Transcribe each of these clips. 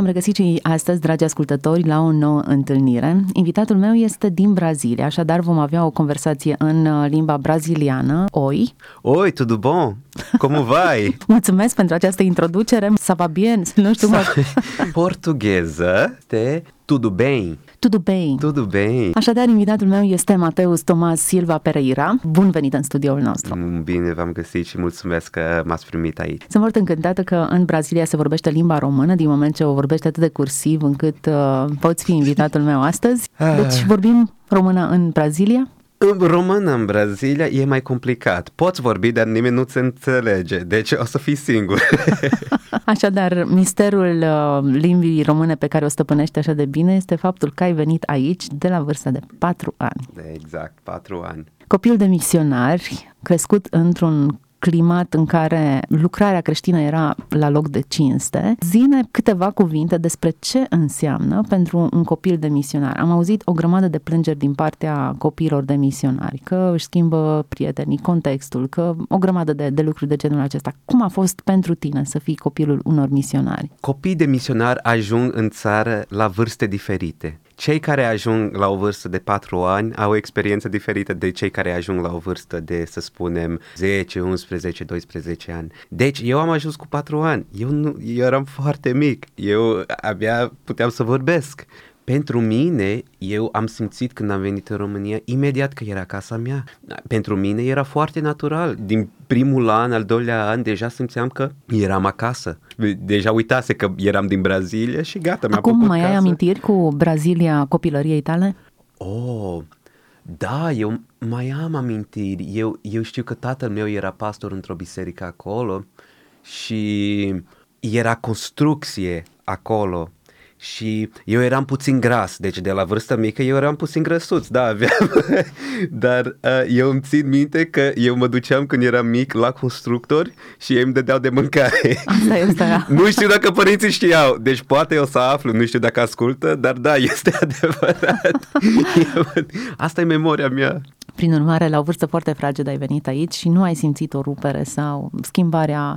Bine v-am regăsit și astăzi, dragi ascultători, la o nouă întâlnire. Invitatul meu este din Brazilia, așadar vom avea o conversație în uh, limba braziliană. Oi! Oi, tudo bom? Como vai? Mulțumesc pentru această introducere. Ça va bien? Nu știu, mă... Portugheză de tudo bem? Tudo bem. Tudo bem. Așadar, invitatul meu este Mateus Tomas Silva Pereira. Bun venit în studioul nostru. Mm, Bine v-am găsit și mulțumesc că m-ați primit aici. Sunt foarte încântată că în Brazilia se vorbește limba română, din moment ce o vorbește atât de cursiv încât uh, poți fi invitatul meu astăzi. Deci vorbim română în Brazilia? În română în Brazilia e mai complicat. Poți vorbi, dar nimeni nu-ți înțelege. Deci o să fii singur. Așadar, misterul uh, limbii române pe care o stăpânește așa de bine este faptul că ai venit aici de la vârsta de patru ani. De exact, patru ani. Copil de misionari, crescut într-un climat în care lucrarea creștină era la loc de cinste. Zine câteva cuvinte despre ce înseamnă pentru un copil de misionar. Am auzit o grămadă de plângeri din partea copiilor de misionari, că își schimbă prietenii, contextul, că o grămadă de, de lucruri de genul acesta. Cum a fost pentru tine să fii copilul unor misionari? Copii de misionari ajung în țară la vârste diferite. Cei care ajung la o vârstă de 4 ani au o experiență diferită de cei care ajung la o vârstă de, să spunem, 10, 11, 12 ani. Deci eu am ajuns cu 4 ani. Eu, nu, eu eram foarte mic. Eu abia puteam să vorbesc. Pentru mine, eu am simțit când am venit în România imediat că era casa mea. Pentru mine era foarte natural. Din primul an, al doilea an, deja simțeam că eram acasă. Deja uitase că eram din Brazilia și gata, mi-a Acum plăcut mai ai casa. amintiri cu Brazilia copilăriei tale? Oh, da, eu mai am amintiri. Eu, eu știu că tatăl meu era pastor într-o biserică acolo și era construcție acolo. Și eu eram puțin gras, deci de la vârstă mică eu eram puțin grăsuț, da, aveam. Dar uh, eu îmi țin minte că eu mă duceam când eram mic la constructori și ei îmi dădeau de mâncare. Asta este, da. Nu știu dacă părinții știau, deci poate o să aflu, nu știu dacă ascultă, dar da, este adevărat. Asta e memoria mea. Prin urmare, la o vârstă foarte fragedă ai venit aici și nu ai simțit o rupere sau schimbarea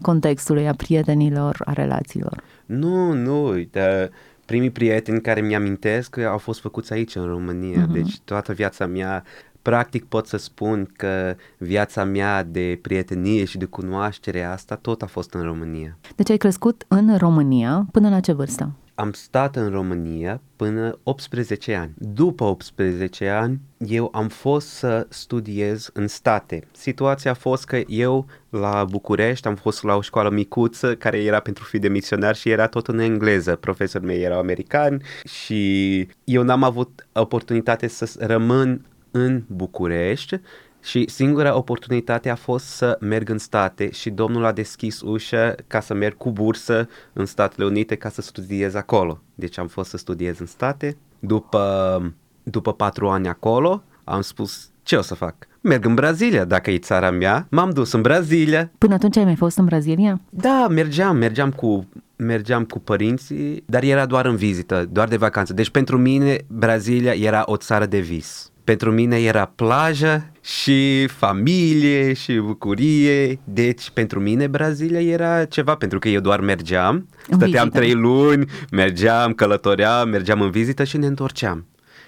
contextului, a prietenilor, a relațiilor. Nu, nu, dar primii prieteni care mi-amintesc au fost făcuți aici în România, uh-huh. deci toată viața mea, practic pot să spun că viața mea de prietenie și de cunoaștere asta tot a fost în România. Deci ai crescut în România până la ce vârstă? Am stat în România până 18 ani. După 18 ani, eu am fost să studiez în state. Situația a fost că eu la București am fost la o școală micuță care era pentru fi de misionar și era tot în engleză. Profesorii mei erau americani și eu n-am avut oportunitate să rămân în București și singura oportunitate a fost să merg în state și domnul a deschis ușa ca să merg cu bursă în Statele Unite ca să studiez acolo. Deci am fost să studiez în state. După, după patru ani acolo am spus ce o să fac? Merg în Brazilia, dacă e țara mea. M-am dus în Brazilia. Până atunci ai mai fost în Brazilia? Da, mergeam, mergeam cu mergeam cu părinții, dar era doar în vizită, doar de vacanță. Deci pentru mine Brazilia era o țară de vis. Pentru mine era plajă și familie și bucurie. Deci pentru mine Brazilia era ceva, pentru că eu doar mergeam, În stăteam vizită. trei luni, mergeam, călătoream, mergeam în vizită și ne întorceam.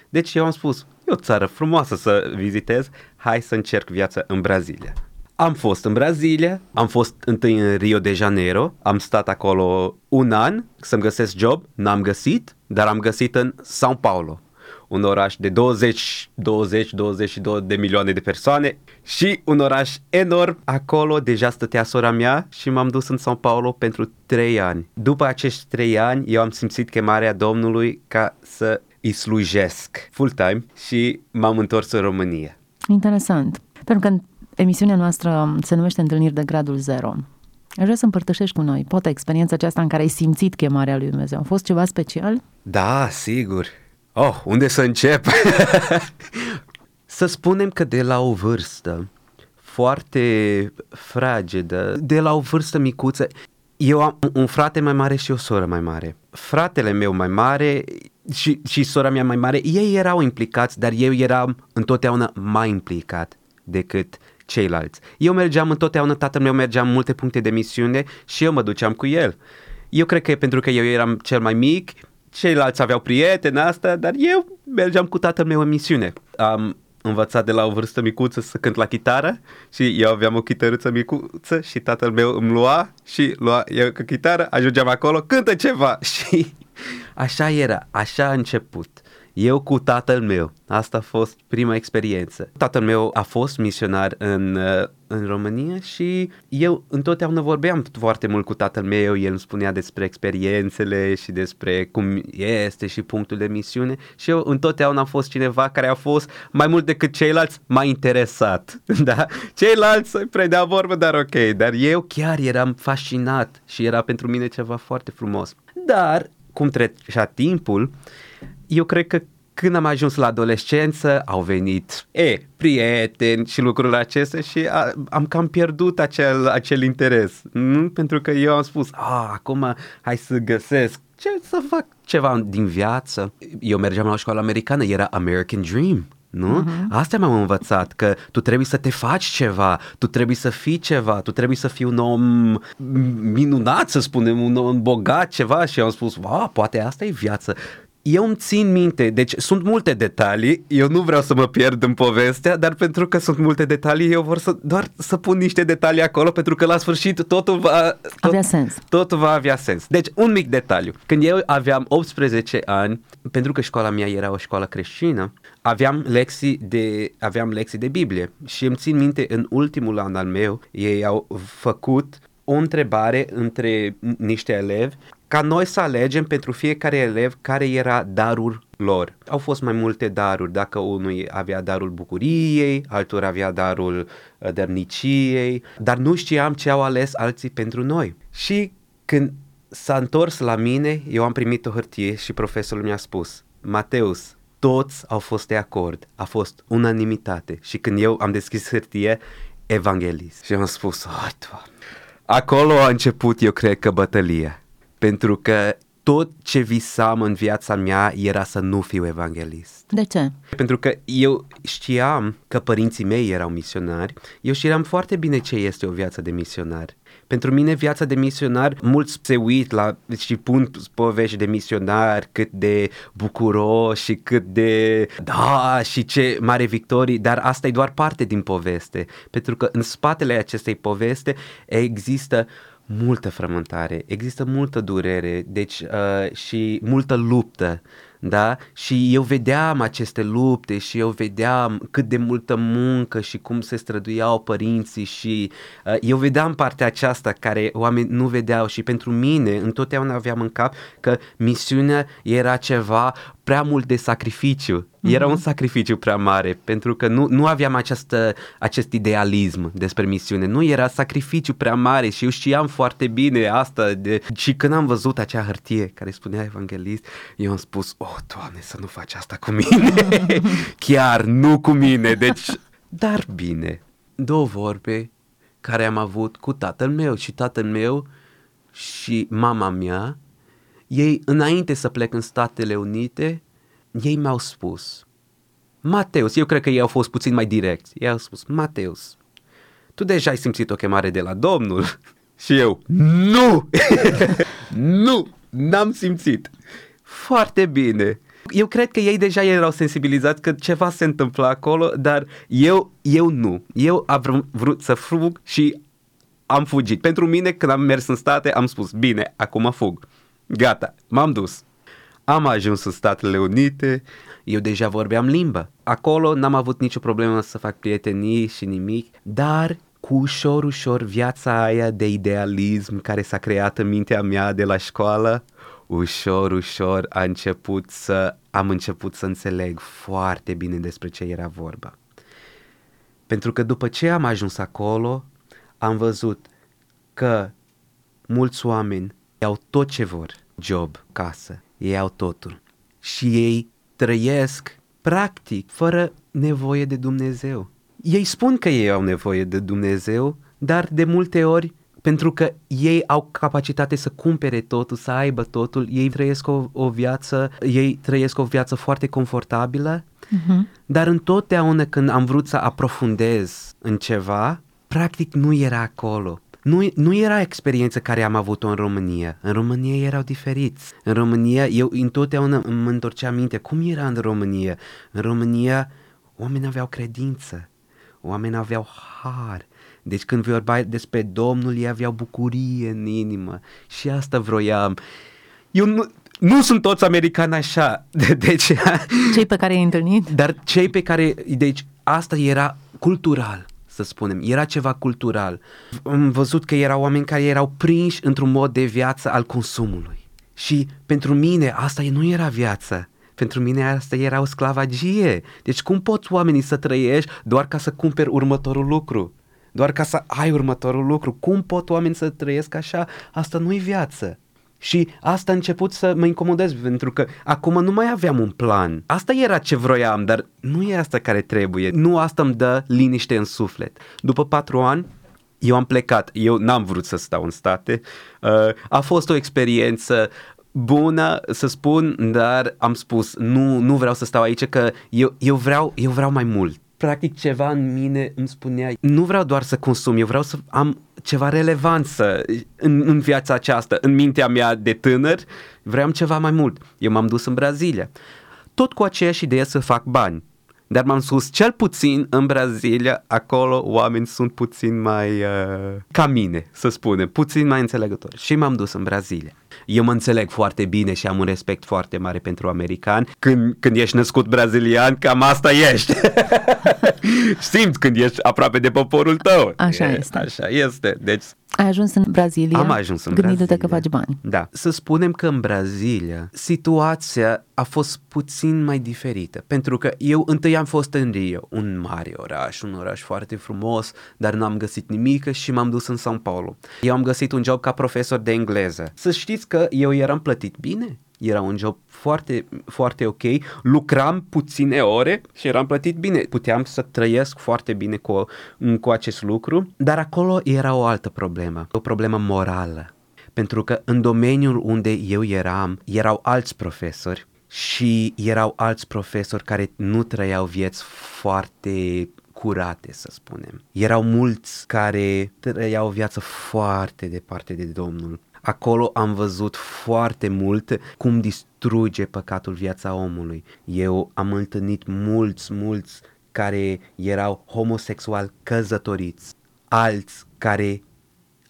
Deci eu am spus, e o țară frumoasă să vizitez, hai să încerc viața în Brazilia. Am fost în Brazilia, am fost întâi în Rio de Janeiro, am stat acolo un an să-mi găsesc job, n-am găsit, dar am găsit în São Paulo, un oraș de 20, 20, 22 de milioane de persoane și un oraș enorm. Acolo deja stătea sora mea și m-am dus în São Paulo pentru 3 ani. După acești 3 ani, eu am simțit chemarea Domnului ca să îi slujesc full-time și m-am întors în România. Interesant. Pentru că emisiunea noastră se numește Întâlniri de gradul 0. Aș vrea să împărtășești cu noi, poate experiența aceasta în care ai simțit chemarea lui Dumnezeu. A fost ceva special? Da, sigur. Oh, unde să încep? Să spunem că de la o vârstă foarte fragedă, de la o vârstă micuță, eu am un frate mai mare și o soră mai mare. Fratele meu mai mare și, și sora mea mai mare, ei erau implicați, dar eu eram întotdeauna mai implicat decât ceilalți. Eu mergeam întotdeauna, tatăl meu mergea în multe puncte de misiune și eu mă duceam cu el. Eu cred că e pentru că eu eram cel mai mic, ceilalți aveau prieteni asta, dar eu mergeam cu tatăl meu în misiune. Am învățat de la o vârstă micuță să cânt la chitară și eu aveam o chităruță micuță și tatăl meu îmi lua și lua eu cu chitară, ajungeam acolo, cântă ceva și așa era, așa a început. Eu cu tatăl meu. Asta a fost prima experiență. Tatăl meu a fost misionar în, uh, în România și eu întotdeauna vorbeam foarte mult cu tatăl meu, el îmi spunea despre experiențele și despre cum este și punctul de misiune și eu întotdeauna am fost cineva care a fost mai mult decât ceilalți mai interesat, da? Ceilalți îi predea vorbă, dar ok, dar eu chiar eram fascinat și era pentru mine ceva foarte frumos. Dar, cum trecea timpul, eu cred că când am ajuns la adolescență, au venit, e, prieteni și lucrurile acestea și a, am cam pierdut acel, acel interes. Nu? Pentru că eu am spus, a, acum hai să găsesc ce să fac ceva din viață. Eu mergeam la o școală americană, era American Dream. Nu? Uh-huh. Asta m-am învățat, că tu trebuie să te faci ceva, tu trebuie să fii ceva, tu trebuie să fii un om minunat, să spunem, un om bogat, ceva și am spus, wow, poate asta e viață eu îmi țin minte, deci sunt multe detalii, eu nu vreau să mă pierd în povestea, dar pentru că sunt multe detalii, eu vor să, doar să pun niște detalii acolo, pentru că la sfârșit totul va... Tot, avea sens. Totul va avea sens. Deci, un mic detaliu. Când eu aveam 18 ani, pentru că școala mea era o școală creștină, aveam lecții de, aveam lecții de Biblie și îmi țin minte, în ultimul an al meu, ei au făcut o întrebare între niște elevi ca noi să alegem pentru fiecare elev care era darul lor. Au fost mai multe daruri, dacă unul avea darul bucuriei, altul avea darul uh, dărniciei, dar nu știam ce au ales alții pentru noi. Și când s-a întors la mine, eu am primit o hârtie și profesorul mi-a spus, Mateus, toți au fost de acord, a fost unanimitate. Și când eu am deschis hârtie, evanghelist. Și am spus, oh, doamne. Acolo a început, eu cred că, bătălia. Pentru că tot ce visam în viața mea era să nu fiu evanghelist. De ce? Pentru că eu știam că părinții mei erau misionari, eu știam foarte bine ce este o viață de misionar. Pentru mine viața de misionar, mulți se uit la și pun povești de misionar cât de bucuros și cât de da și ce mare victorii, dar asta e doar parte din poveste. Pentru că în spatele acestei poveste există multă frământare, există multă durere deci, uh, și multă luptă da? Și eu vedeam aceste lupte și eu vedeam cât de multă muncă și cum se străduiau părinții și uh, eu vedeam partea aceasta care oameni nu vedeau și pentru mine întotdeauna aveam în cap că misiunea era ceva prea mult de sacrificiu. Mm-hmm. Era un sacrificiu prea mare pentru că nu, nu aveam această, acest idealism despre misiune. Nu era sacrificiu prea mare și eu știam foarte bine asta. De... Și când am văzut acea hârtie care spunea evanghelist, eu am spus, oh, Doamne, să nu faci asta cu mine. Chiar nu cu mine. Deci, dar bine. Două vorbe care am avut cu tatăl meu și tatăl meu și mama mea ei, înainte să plec în Statele Unite, ei mi-au spus, Mateus, eu cred că ei au fost puțin mai direcți, ei au spus, Mateus, tu deja ai simțit o chemare de la Domnul? Și eu, nu! nu! N-am simțit. Foarte bine. Eu cred că ei deja erau sensibilizați că ceva se întâmplă acolo, dar eu, eu nu. Eu am vrut să fug și am fugit. Pentru mine, când am mers în state, am spus, bine, acum fug. Gata, m-am dus. Am ajuns în Statele Unite, eu deja vorbeam limba. Acolo n-am avut nicio problemă să fac prietenii și nimic, dar cu ușor, ușor viața aia de idealism care s-a creat în mintea mea de la școală, ușor, ușor a început să, am început să înțeleg foarte bine despre ce era vorba. Pentru că după ce am ajuns acolo, am văzut că mulți oameni au tot ce vor, job, casă, ei au totul. Și ei trăiesc practic, fără nevoie de Dumnezeu. Ei spun că ei au nevoie de Dumnezeu, dar de multe ori pentru că ei au capacitate să cumpere totul, să aibă totul, ei trăiesc o, o viață, ei trăiesc o viață foarte confortabilă, uh-huh. dar întotdeauna când am vrut să aprofundez în ceva, practic nu era acolo. Nu, nu era experiența care am avut-o în România. În România erau diferiți. În România, eu întotdeauna îmi întorceam minte cum era în România. În România, oamenii aveau credință, oamenii aveau har, deci când vorbai despre Domnul, ei aveau bucurie în inimă și asta vroiam. Eu nu, nu sunt toți americani așa, de, deci... Cei pe care i-ai întâlnit? Dar cei pe care, deci asta era cultural, să spunem, era ceva cultural. Am văzut că erau oameni care erau prinși într-un mod de viață al consumului. Și pentru mine asta nu era viață. Pentru mine asta era o sclavagie. Deci cum poți oamenii să trăiești doar ca să cumperi următorul lucru? doar ca să ai următorul lucru. Cum pot oameni să trăiesc așa? Asta nu-i viață. Și asta a început să mă incomodez pentru că acum nu mai aveam un plan. Asta era ce vroiam, dar nu e asta care trebuie. Nu asta îmi dă liniște în suflet. După patru ani, eu am plecat. Eu n-am vrut să stau în state. Uh, a fost o experiență bună, să spun, dar am spus nu, nu vreau să stau aici că eu, eu, vreau, eu vreau mai mult practic ceva în mine îmi spunea, nu vreau doar să consum, eu vreau să am ceva relevanță în, în viața aceasta, în mintea mea de tânăr, vreau ceva mai mult. Eu m-am dus în Brazilia, tot cu aceeași idee să fac bani. Dar m-am spus, cel puțin în Brazilia, acolo oameni sunt puțin mai uh, ca mine, să spunem, puțin mai înțelegători. Și m-am dus în Brazilia. Eu mă înțeleg foarte bine și am un respect foarte mare pentru americani. Când, când ești născut brazilian, cam asta ești. Simți când ești aproape de poporul tău. Așa e, este. Așa este. Deci ai ajuns în Brazilia Am ajuns în gândindu-te Brazilia. că faci bani. Da. Să spunem că în Brazilia situația a fost puțin mai diferită, pentru că eu întâi am fost în Rio, un mare oraș, un oraș foarte frumos, dar n-am găsit nimic și m-am dus în São Paulo. Eu am găsit un job ca profesor de engleză. Să știți că eu eram plătit bine, era un job foarte, foarte ok, lucram puține ore și eram plătit bine. Puteam să trăiesc foarte bine cu, cu acest lucru, dar acolo era o altă problemă, o problemă morală. Pentru că în domeniul unde eu eram, erau alți profesori și erau alți profesori care nu trăiau vieți foarte curate, să spunem. Erau mulți care trăiau o viață foarte departe de Domnul acolo am văzut foarte mult cum distruge păcatul viața omului. Eu am întâlnit mulți, mulți care erau homosexual căzătoriți, alți care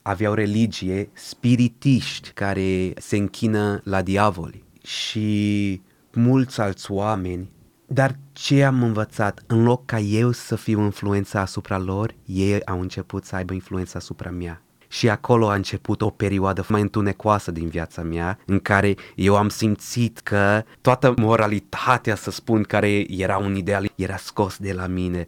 aveau religie, spiritiști care se închină la diavoli și mulți alți oameni dar ce am învățat? În loc ca eu să fiu influența asupra lor, ei au început să aibă influența asupra mea. Și acolo a început o perioadă mai întunecoasă din viața mea, în care eu am simțit că toată moralitatea, să spun, care era un ideal, era scos de la mine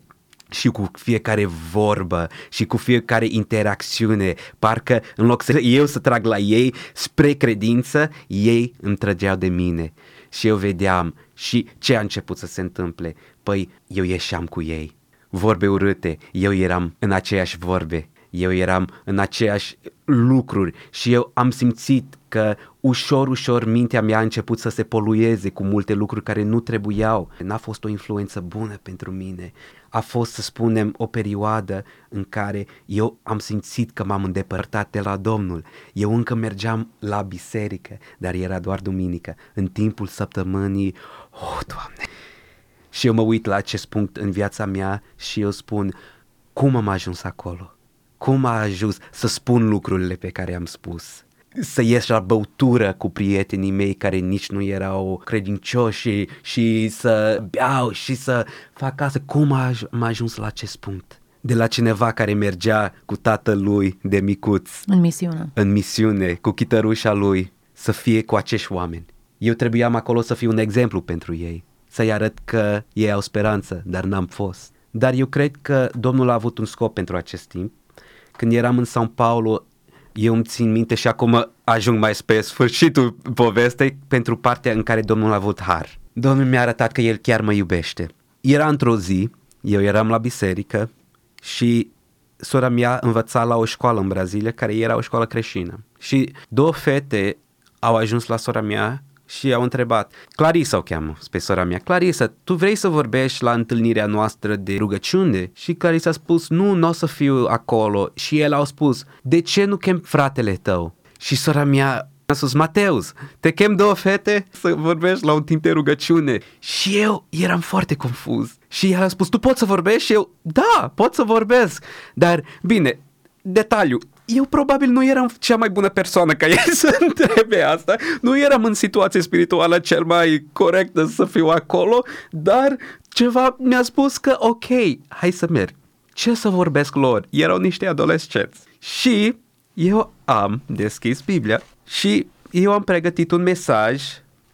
și cu fiecare vorbă și cu fiecare interacțiune, parcă în loc să eu să trag la ei spre credință, ei îmi trăgeau de mine. Și eu vedeam și ce a început să se întâmple. Păi eu ieșeam cu ei. Vorbe urâte, eu eram în aceeași vorbe eu eram în aceeași lucruri și eu am simțit că ușor, ușor mintea mea a început să se polueze cu multe lucruri care nu trebuiau. N-a fost o influență bună pentru mine. A fost, să spunem, o perioadă în care eu am simțit că m-am îndepărtat de la Domnul. Eu încă mergeam la biserică, dar era doar duminică. În timpul săptămânii, oh, Doamne! Și eu mă uit la acest punct în viața mea și eu spun, cum am ajuns acolo? Cum a ajuns să spun lucrurile pe care am spus să ies la băutură cu prietenii mei care nici nu erau credincioși și, și să beau și să fac asta. Cum am ajuns la acest punct? De la cineva care mergea cu tatălui de micuț. În misiune. În misiune, cu chitărușa lui, să fie cu acești oameni. Eu trebuiam acolo să fiu un exemplu pentru ei, să-i arăt că ei au speranță, dar n-am fost. Dar eu cred că Domnul a avut un scop pentru acest timp când eram în São Paulo, eu îmi țin minte și acum ajung mai spre sfârșitul povestei pentru partea în care Domnul a avut har. Domnul mi-a arătat că El chiar mă iubește. Era într-o zi, eu eram la biserică și sora mea învăța la o școală în Brazilia care era o școală creștină. Și două fete au ajuns la sora mea și au întrebat, Clarisa o cheamă pe sora mea, Clarisa, tu vrei să vorbești la întâlnirea noastră de rugăciune? Și Clarisa a spus, nu, nu o să fiu acolo. Și el au spus, de ce nu chem fratele tău? Și sora mea a spus, Mateus, te chem două fete să vorbești la un timp de rugăciune. Și eu eram foarte confuz. Și el a spus, tu poți să vorbești? Și eu, da, pot să vorbesc. Dar, bine, detaliu, eu probabil nu eram cea mai bună persoană ca ei să întrebe asta, nu eram în situație spirituală cel mai corectă să fiu acolo, dar ceva mi-a spus că ok, hai să merg. Ce să vorbesc lor? Erau niște adolescenți. Și eu am deschis Biblia și eu am pregătit un mesaj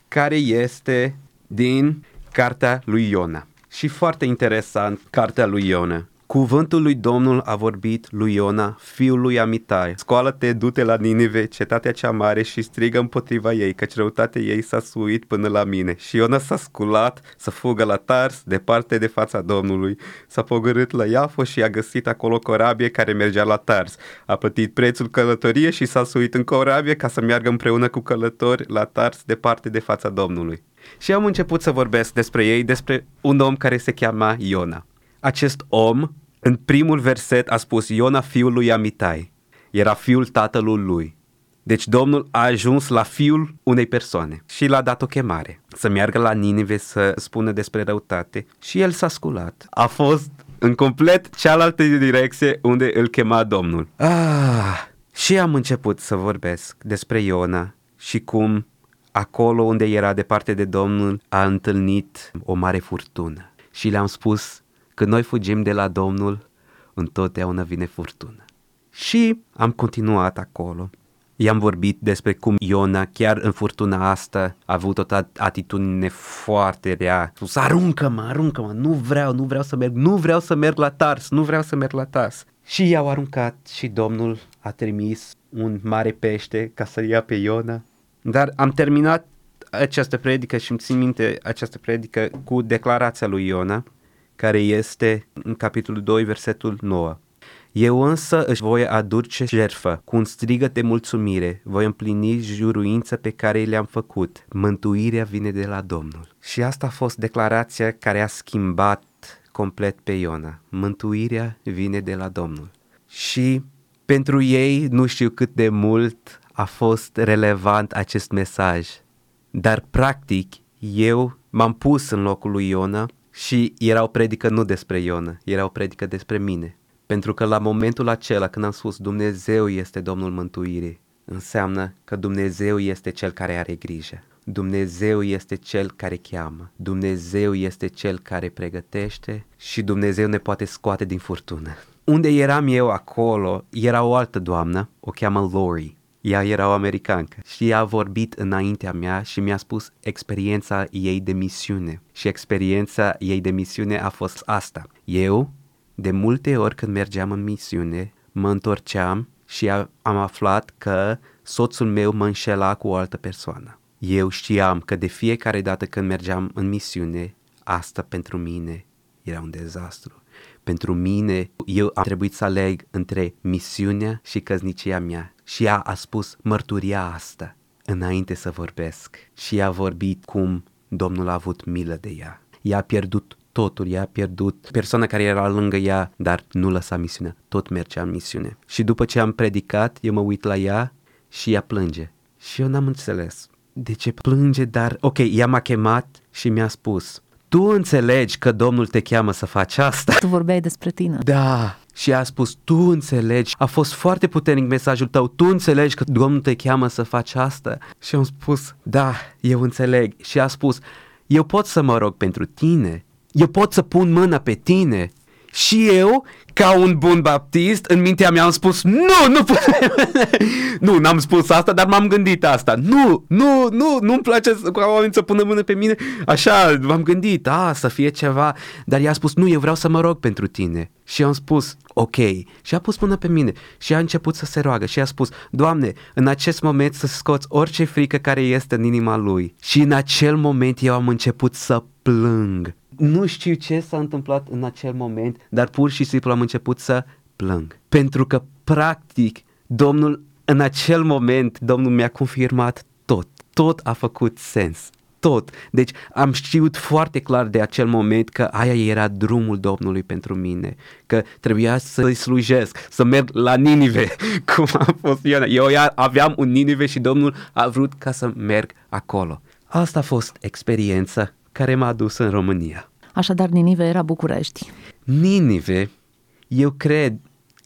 care este din cartea lui Iona. Și foarte interesant, cartea lui Iona. Cuvântul lui Domnul a vorbit lui Iona, fiul lui Amitai. Scoală-te, du-te la Ninive, cetatea cea mare și strigă împotriva ei, căci răutatea ei s-a suit până la mine. Și Iona s-a sculat să fugă la Tars, departe de fața Domnului. S-a pogărât la Iafo și a găsit acolo corabie care mergea la Tars. A plătit prețul călătoriei și s-a suit în corabie ca să meargă împreună cu călători la Tars, departe de fața Domnului. Și am început să vorbesc despre ei, despre un om care se cheama Iona acest om, în primul verset a spus Iona fiul lui Amitai, era fiul tatălui lui. Deci Domnul a ajuns la fiul unei persoane și l-a dat o chemare să meargă la Ninive să spună despre răutate și el s-a sculat. A fost în complet cealaltă direcție unde îl chema Domnul. Ah, și am început să vorbesc despre Iona și cum acolo unde era departe de Domnul a întâlnit o mare furtună. Și le-am spus când noi fugim de la Domnul, întotdeauna vine furtună. Și am continuat acolo. I-am vorbit despre cum Iona, chiar în furtuna asta, a avut o atitudine foarte rea. Spus, aruncă-mă, aruncă-mă, nu vreau, nu vreau să merg, nu vreau să merg la Tars, nu vreau să merg la Tars. Și i-au aruncat și Domnul a trimis un mare pește ca să ia pe Iona. Dar am terminat această predică și îmi țin minte această predică cu declarația lui Iona care este în capitolul 2, versetul 9. Eu însă își voi aduce jertfă, cu un strigă de mulțumire, voi împlini juruința pe care le-am făcut. Mântuirea vine de la Domnul. Și asta a fost declarația care a schimbat complet pe Iona. Mântuirea vine de la Domnul. Și pentru ei nu știu cât de mult a fost relevant acest mesaj, dar practic eu m-am pus în locul lui Iona și era o predică nu despre Iona, era o predică despre mine. Pentru că la momentul acela când am spus Dumnezeu este Domnul mântuirii, înseamnă că Dumnezeu este Cel care are grijă. Dumnezeu este Cel care cheamă, Dumnezeu este Cel care pregătește și Dumnezeu ne poate scoate din furtună. Unde eram eu acolo, era o altă doamnă, o cheamă Lori. Ea era o americancă și ea a vorbit înaintea mea și mi-a spus experiența ei de misiune. Și experiența ei de misiune a fost asta. Eu, de multe ori când mergeam în misiune, mă întorceam și am aflat că soțul meu mă înșela cu o altă persoană. Eu știam că de fiecare dată când mergeam în misiune, asta pentru mine era un dezastru. Pentru mine, eu am trebuit să aleg între misiunea și căznicia mea. Și ea a spus mărturia asta înainte să vorbesc. Și ea a vorbit cum Domnul a avut milă de ea. Ea a pierdut totul, ea a pierdut persoana care era lângă ea, dar nu lăsa misiunea, tot mergea în misiune. Și după ce am predicat, eu mă uit la ea și ea plânge. Și eu n-am înțeles de ce plânge, dar ok, ea m-a chemat și mi-a spus, tu înțelegi că Domnul te cheamă să faci asta. Tu vorbeai despre tine. Da, și a spus, tu înțelegi, a fost foarte puternic mesajul tău, tu înțelegi că Domnul te cheamă să faci asta? Și am spus, da, eu înțeleg. Și a spus, eu pot să mă rog pentru tine, eu pot să pun mâna pe tine. Și eu, ca un bun baptist, în mintea mea am spus, nu, nu putem. nu, n-am spus asta, dar m-am gândit asta. Nu, nu, nu, nu-mi place ca oamenii să pună mână pe mine. Așa, m-am gândit, a, să fie ceva. Dar i-a spus, nu, eu vreau să mă rog pentru tine. Și am spus, ok. Și a pus mână pe mine și a început să se roagă și a spus, Doamne, în acest moment să scoți orice frică care este în inima lui. Și în acel moment eu am început să plâng nu știu ce s-a întâmplat în acel moment, dar pur și simplu am început să plâng. Pentru că, practic, Domnul, în acel moment, Domnul mi-a confirmat tot. Tot a făcut sens. Tot. Deci am știut foarte clar de acel moment că aia era drumul Domnului pentru mine, că trebuia să-i slujesc, să merg la Ninive, cum a fost Iona. Eu aveam un Ninive și Domnul a vrut ca să merg acolo. Asta a fost experiența care m-a dus în România. Așadar, Ninive era București. Ninive, eu cred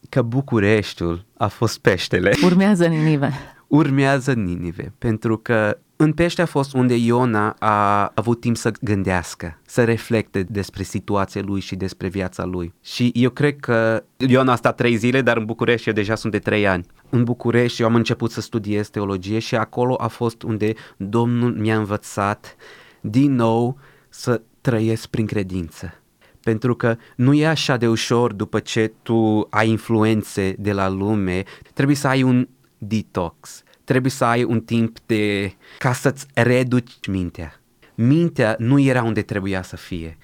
că Bucureștiul a fost peștele. Urmează Ninive. Urmează Ninive, pentru că în pește a fost unde Iona a avut timp să gândească, să reflecte despre situația lui și despre viața lui. Și eu cred că Iona a stat trei zile, dar în București eu deja sunt de trei ani. În București eu am început să studiez teologie și acolo a fost unde Domnul mi-a învățat din nou să trăiesc prin credință. Pentru că nu e așa de ușor după ce tu ai influențe de la lume, trebuie să ai un detox, trebuie să ai un timp de ca să-ți reduci mintea. Mintea nu era unde trebuia să fie.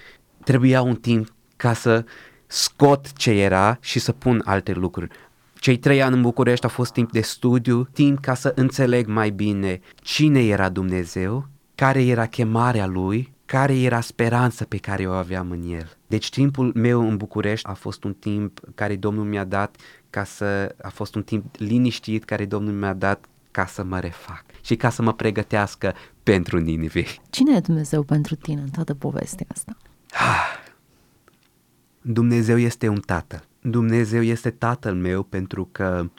Trebuia un timp ca să scot ce era și să pun alte lucruri. Cei trei ani în București au fost timp de studiu, timp ca să înțeleg mai bine cine era Dumnezeu, care era chemarea Lui care era speranța pe care o aveam în el. Deci timpul meu în București a fost un timp care Domnul mi-a dat ca să, a fost un timp liniștit care Domnul mi-a dat ca să mă refac și ca să mă pregătească pentru Ninive. Cine e Dumnezeu pentru tine în toată povestea asta? Dumnezeu este un tată. Dumnezeu este tatăl meu pentru că,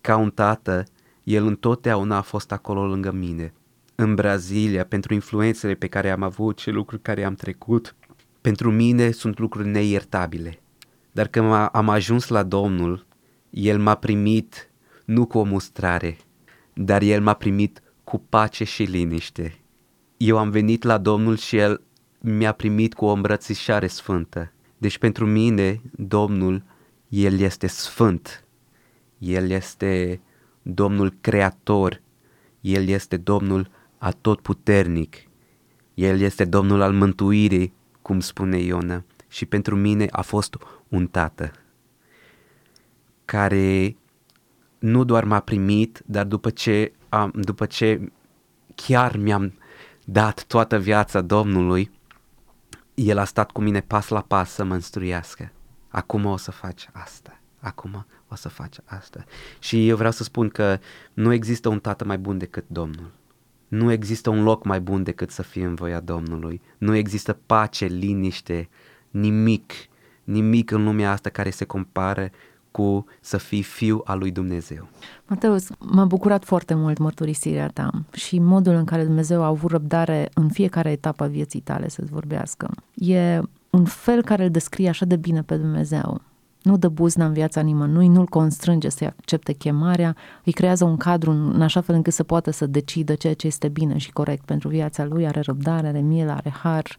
ca un tată, El întotdeauna a fost acolo lângă mine în Brazilia, pentru influențele pe care am avut și lucruri care am trecut, pentru mine sunt lucruri neiertabile. Dar când am ajuns la Domnul, El m-a primit nu cu o mustrare, dar El m-a primit cu pace și liniște. Eu am venit la Domnul și El mi-a primit cu o îmbrățișare sfântă. Deci pentru mine, Domnul, El este sfânt. El este Domnul Creator. El este Domnul atotputernic. El este Domnul al mântuirii, cum spune Iona, și pentru mine a fost un tată care nu doar m-a primit, dar după ce, am, după ce chiar mi-am dat toată viața Domnului, El a stat cu mine pas la pas să mă instruiască. Acum o să faci asta, acum o să faci asta. Și eu vreau să spun că nu există un tată mai bun decât Domnul. Nu există un loc mai bun decât să fie în voia Domnului. Nu există pace, liniște, nimic, nimic în lumea asta care se compare cu să fii fiu al lui Dumnezeu. Mateus, m-a bucurat foarte mult mărturisirea ta și modul în care Dumnezeu a avut răbdare în fiecare etapă a vieții tale să-ți vorbească. E un fel care îl descrie așa de bine pe Dumnezeu nu dă buzna în viața nimănui, nu-l constrânge să accepte chemarea, îi creează un cadru în așa fel încât să poată să decidă ceea ce este bine și corect pentru viața lui, are răbdare, are milă, are har.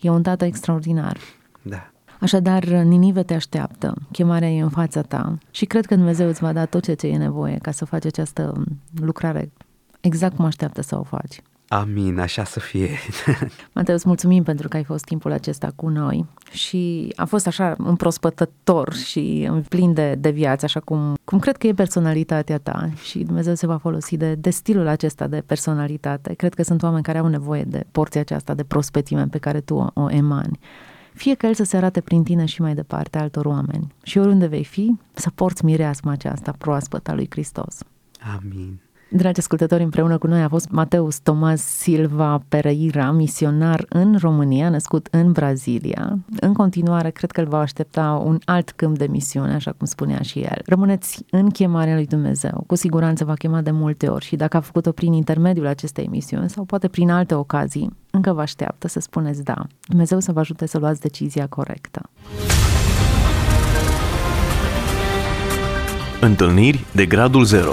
E un tată extraordinar. Da. Așadar, Ninive te așteaptă, chemarea e în fața ta și cred că Dumnezeu îți va da tot ce e nevoie ca să faci această lucrare exact cum așteaptă să o faci. Amin, așa să fie. Mateu, îți mulțumim pentru că ai fost timpul acesta cu noi și a fost așa împrospătător și plin de, de viață, așa cum, cum cred că e personalitatea ta și Dumnezeu se va folosi de, de stilul acesta de personalitate. Cred că sunt oameni care au nevoie de porția aceasta de prospetime pe care tu o, o emani. Fie că El să se arate prin tine și mai departe altor oameni și oriunde vei fi, să porți mireasma aceasta proaspătă a lui Hristos. Amin. Dragi ascultători, împreună cu noi a fost Mateus Tomas Silva Pereira, misionar în România, născut în Brazilia. În continuare, cred că îl va aștepta un alt câmp de misiune, așa cum spunea și el. Rămâneți în chemarea lui Dumnezeu. Cu siguranță va chema de multe ori și dacă a făcut-o prin intermediul acestei misiuni sau poate prin alte ocazii, încă vă așteaptă să spuneți da. Dumnezeu să vă ajute să luați decizia corectă. Întâlniri de gradul 0